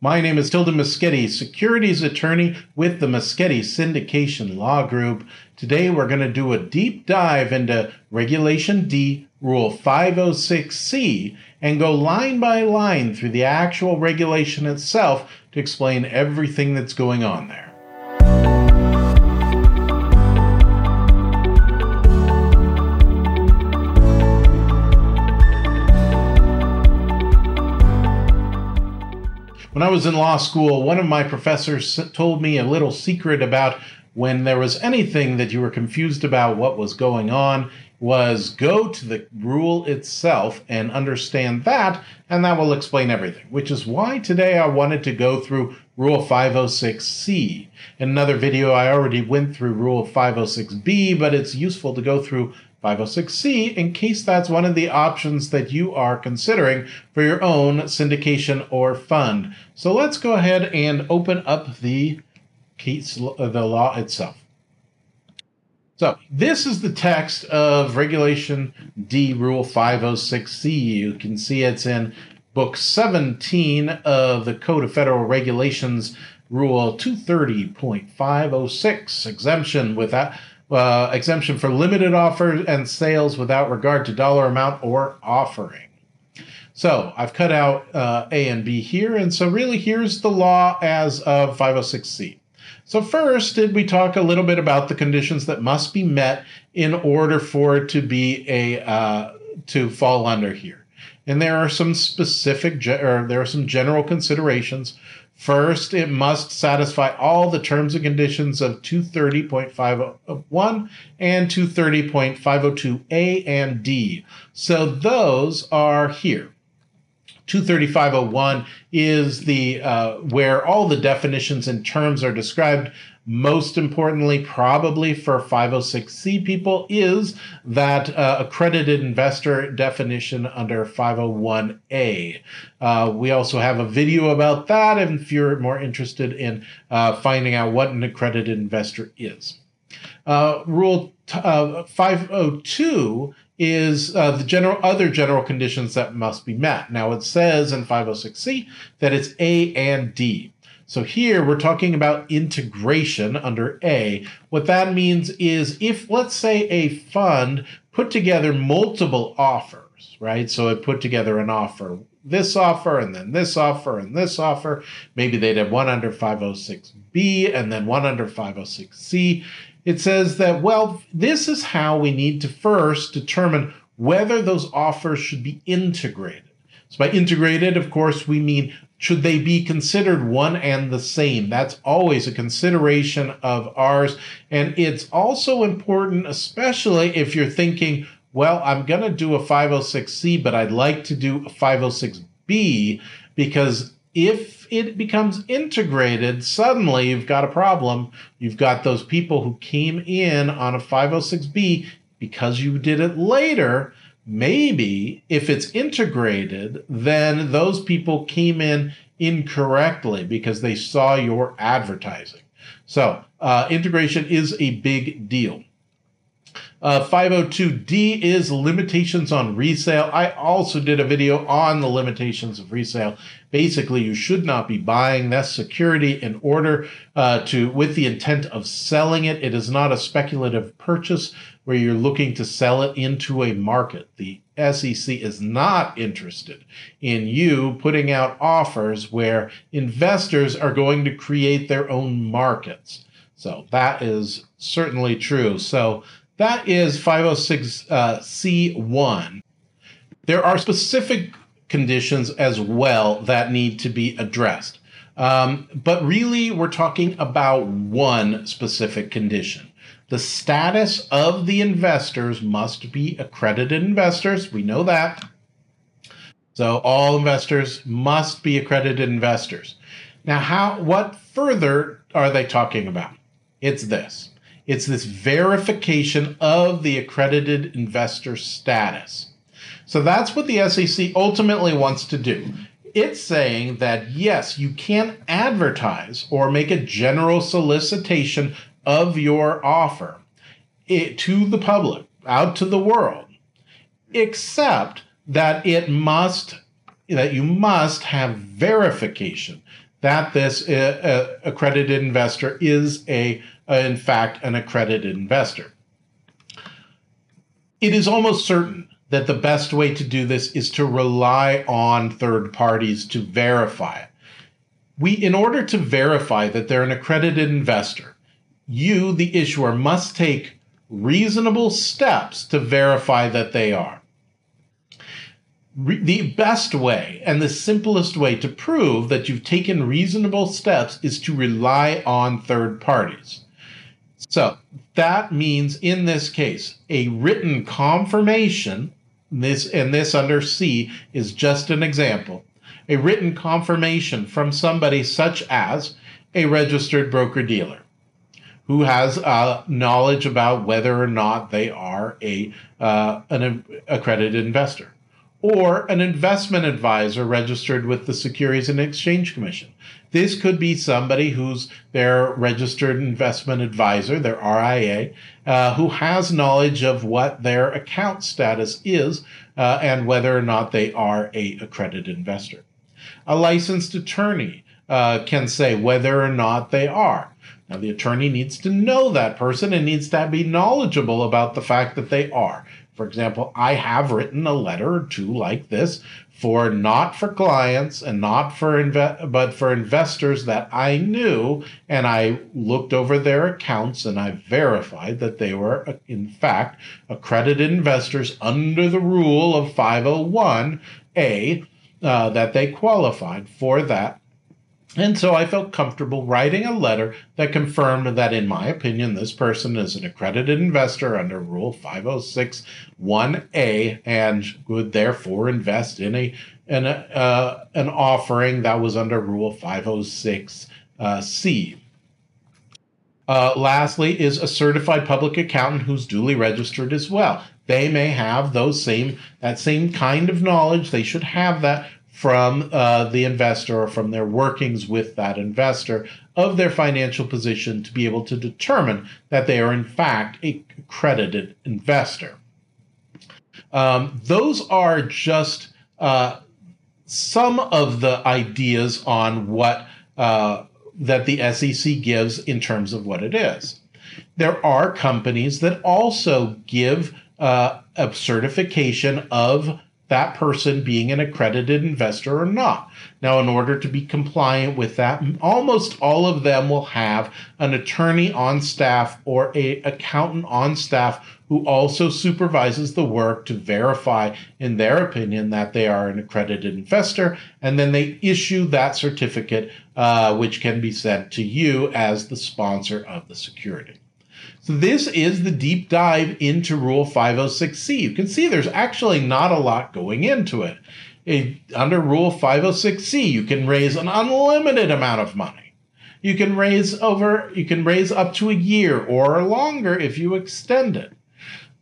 My name is Tilden Moschetti, securities attorney with the Moschetti Syndication Law Group. Today we're going to do a deep dive into Regulation D, Rule 506C, and go line by line through the actual regulation itself to explain everything that's going on there. When I was in law school, one of my professors told me a little secret about when there was anything that you were confused about what was going on was go to the rule itself and understand that and that will explain everything which is why today i wanted to go through rule 506c in another video i already went through rule 506b but it's useful to go through 506C in case that's one of the options that you are considering for your own syndication or fund. So let's go ahead and open up the case, uh, the law itself. So this is the text of Regulation D Rule 506C. You can see it's in Book 17 of the Code of Federal Regulations, Rule 230.506, exemption without uh, exemption for limited offers and sales without regard to dollar amount or offering. So I've cut out uh, A and B here, and so really here's the law as of 506C. So first, did we talk a little bit about the conditions that must be met in order for it to be a uh, to fall under here? And there are some specific, or there are some general considerations First, it must satisfy all the terms and conditions of 230.501 and 230.502A and D. So those are here. 23501 is the uh, where all the definitions and terms are described most importantly, probably for 506C people, is that uh, accredited investor definition under 501A. Uh, we also have a video about that if you're more interested in uh, finding out what an accredited investor is. Uh, rule t- uh, 502 is uh, the general other general conditions that must be met. Now it says in 506C that it's A and D. So here we're talking about integration under A. What that means is if, let's say, a fund put together multiple offers, right? So it put together an offer, this offer, and then this offer, and this offer. Maybe they'd have one under 506B and then one under 506C. It says that, well, this is how we need to first determine whether those offers should be integrated. So by integrated, of course, we mean should they be considered one and the same? That's always a consideration of ours. And it's also important, especially if you're thinking, well, I'm going to do a 506C, but I'd like to do a 506B because if it becomes integrated, suddenly you've got a problem. You've got those people who came in on a 506B because you did it later maybe if it's integrated, then those people came in incorrectly because they saw your advertising. So uh, integration is a big deal. Uh, 502D is limitations on resale. I also did a video on the limitations of resale. Basically, you should not be buying that security in order uh, to, with the intent of selling it. It is not a speculative purchase where you're looking to sell it into a market. The SEC is not interested in you putting out offers where investors are going to create their own markets. So that is certainly true. So that is 506C1. Uh, there are specific conditions as well that need to be addressed. Um, but really, we're talking about one specific condition. The status of the investors must be accredited investors. We know that. So all investors must be accredited investors. Now, how what further are they talking about? It's this. It's this verification of the accredited investor status. So that's what the SEC ultimately wants to do. It's saying that yes, you can advertise or make a general solicitation of your offer it, to the public, out to the world, except that it must that you must have verification that this uh, uh, accredited investor is a, uh, in fact, an accredited investor. It is almost certain that the best way to do this is to rely on third parties to verify it. We, in order to verify that they're an accredited investor, you, the issuer, must take reasonable steps to verify that they are. Re- the best way and the simplest way to prove that you've taken reasonable steps is to rely on third parties. So that means in this case, a written confirmation, this and this under C is just an example, a written confirmation from somebody such as a registered broker dealer who has uh, knowledge about whether or not they are a uh, an accredited investor or an investment advisor registered with the Securities and Exchange Commission. This could be somebody who's their registered investment advisor, their RIA, uh, who has knowledge of what their account status is uh, and whether or not they are a accredited investor. A licensed attorney uh, can say whether or not they are. Now, the attorney needs to know that person and needs to be knowledgeable about the fact that they are. For example, I have written a letter or two like this for not for clients and not for inve- but for investors that I knew and I looked over their accounts and I verified that they were in fact accredited investors under the rule of 501A uh, that they qualified for that and so I felt comfortable writing a letter that confirmed that, in my opinion, this person is an accredited investor under Rule 506.1a and would therefore invest in a an, uh, an offering that was under Rule 506c. Uh, lastly, is a certified public accountant who's duly registered as well. They may have those same that same kind of knowledge. They should have that from uh, the investor or from their workings with that investor of their financial position to be able to determine that they are in fact a credited investor. Um, those are just uh, some of the ideas on what uh, that the SEC gives in terms of what it is. There are companies that also give uh, a certification of that person being an accredited investor or not. Now, in order to be compliant with that, almost all of them will have an attorney on staff or a accountant on staff who also supervises the work to verify, in their opinion, that they are an accredited investor, and then they issue that certificate, uh, which can be sent to you as the sponsor of the security. So this is the deep dive into Rule 506C. You can see there's actually not a lot going into it. it. Under Rule 506C, you can raise an unlimited amount of money. You can raise over, you can raise up to a year or longer if you extend it.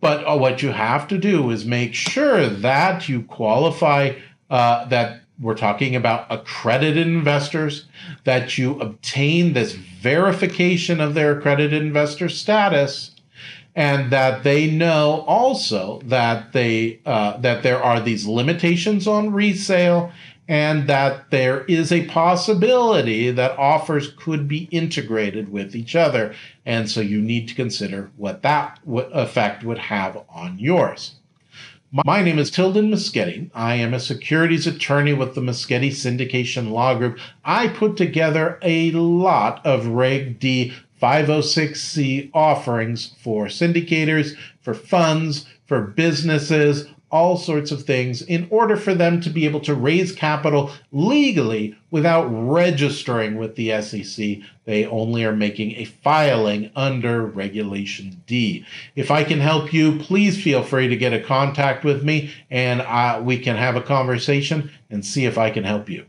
But uh, what you have to do is make sure that you qualify, uh, that we're talking about accredited investors, that you obtain this verification of their accredited investor status, and that they know also that they uh, that there are these limitations on resale, and that there is a possibility that offers could be integrated with each other, and so you need to consider what that effect would have on yours. My name is Tilden Moschetti. I am a securities attorney with the Moschetti Syndication Law Group. I put together a lot of Reg D 506C offerings for syndicators, for funds, for businesses, all sorts of things in order for them to be able to raise capital legally without registering with the SEC. They only are making a filing under Regulation D. If I can help you, please feel free to get a contact with me and uh, we can have a conversation and see if I can help you.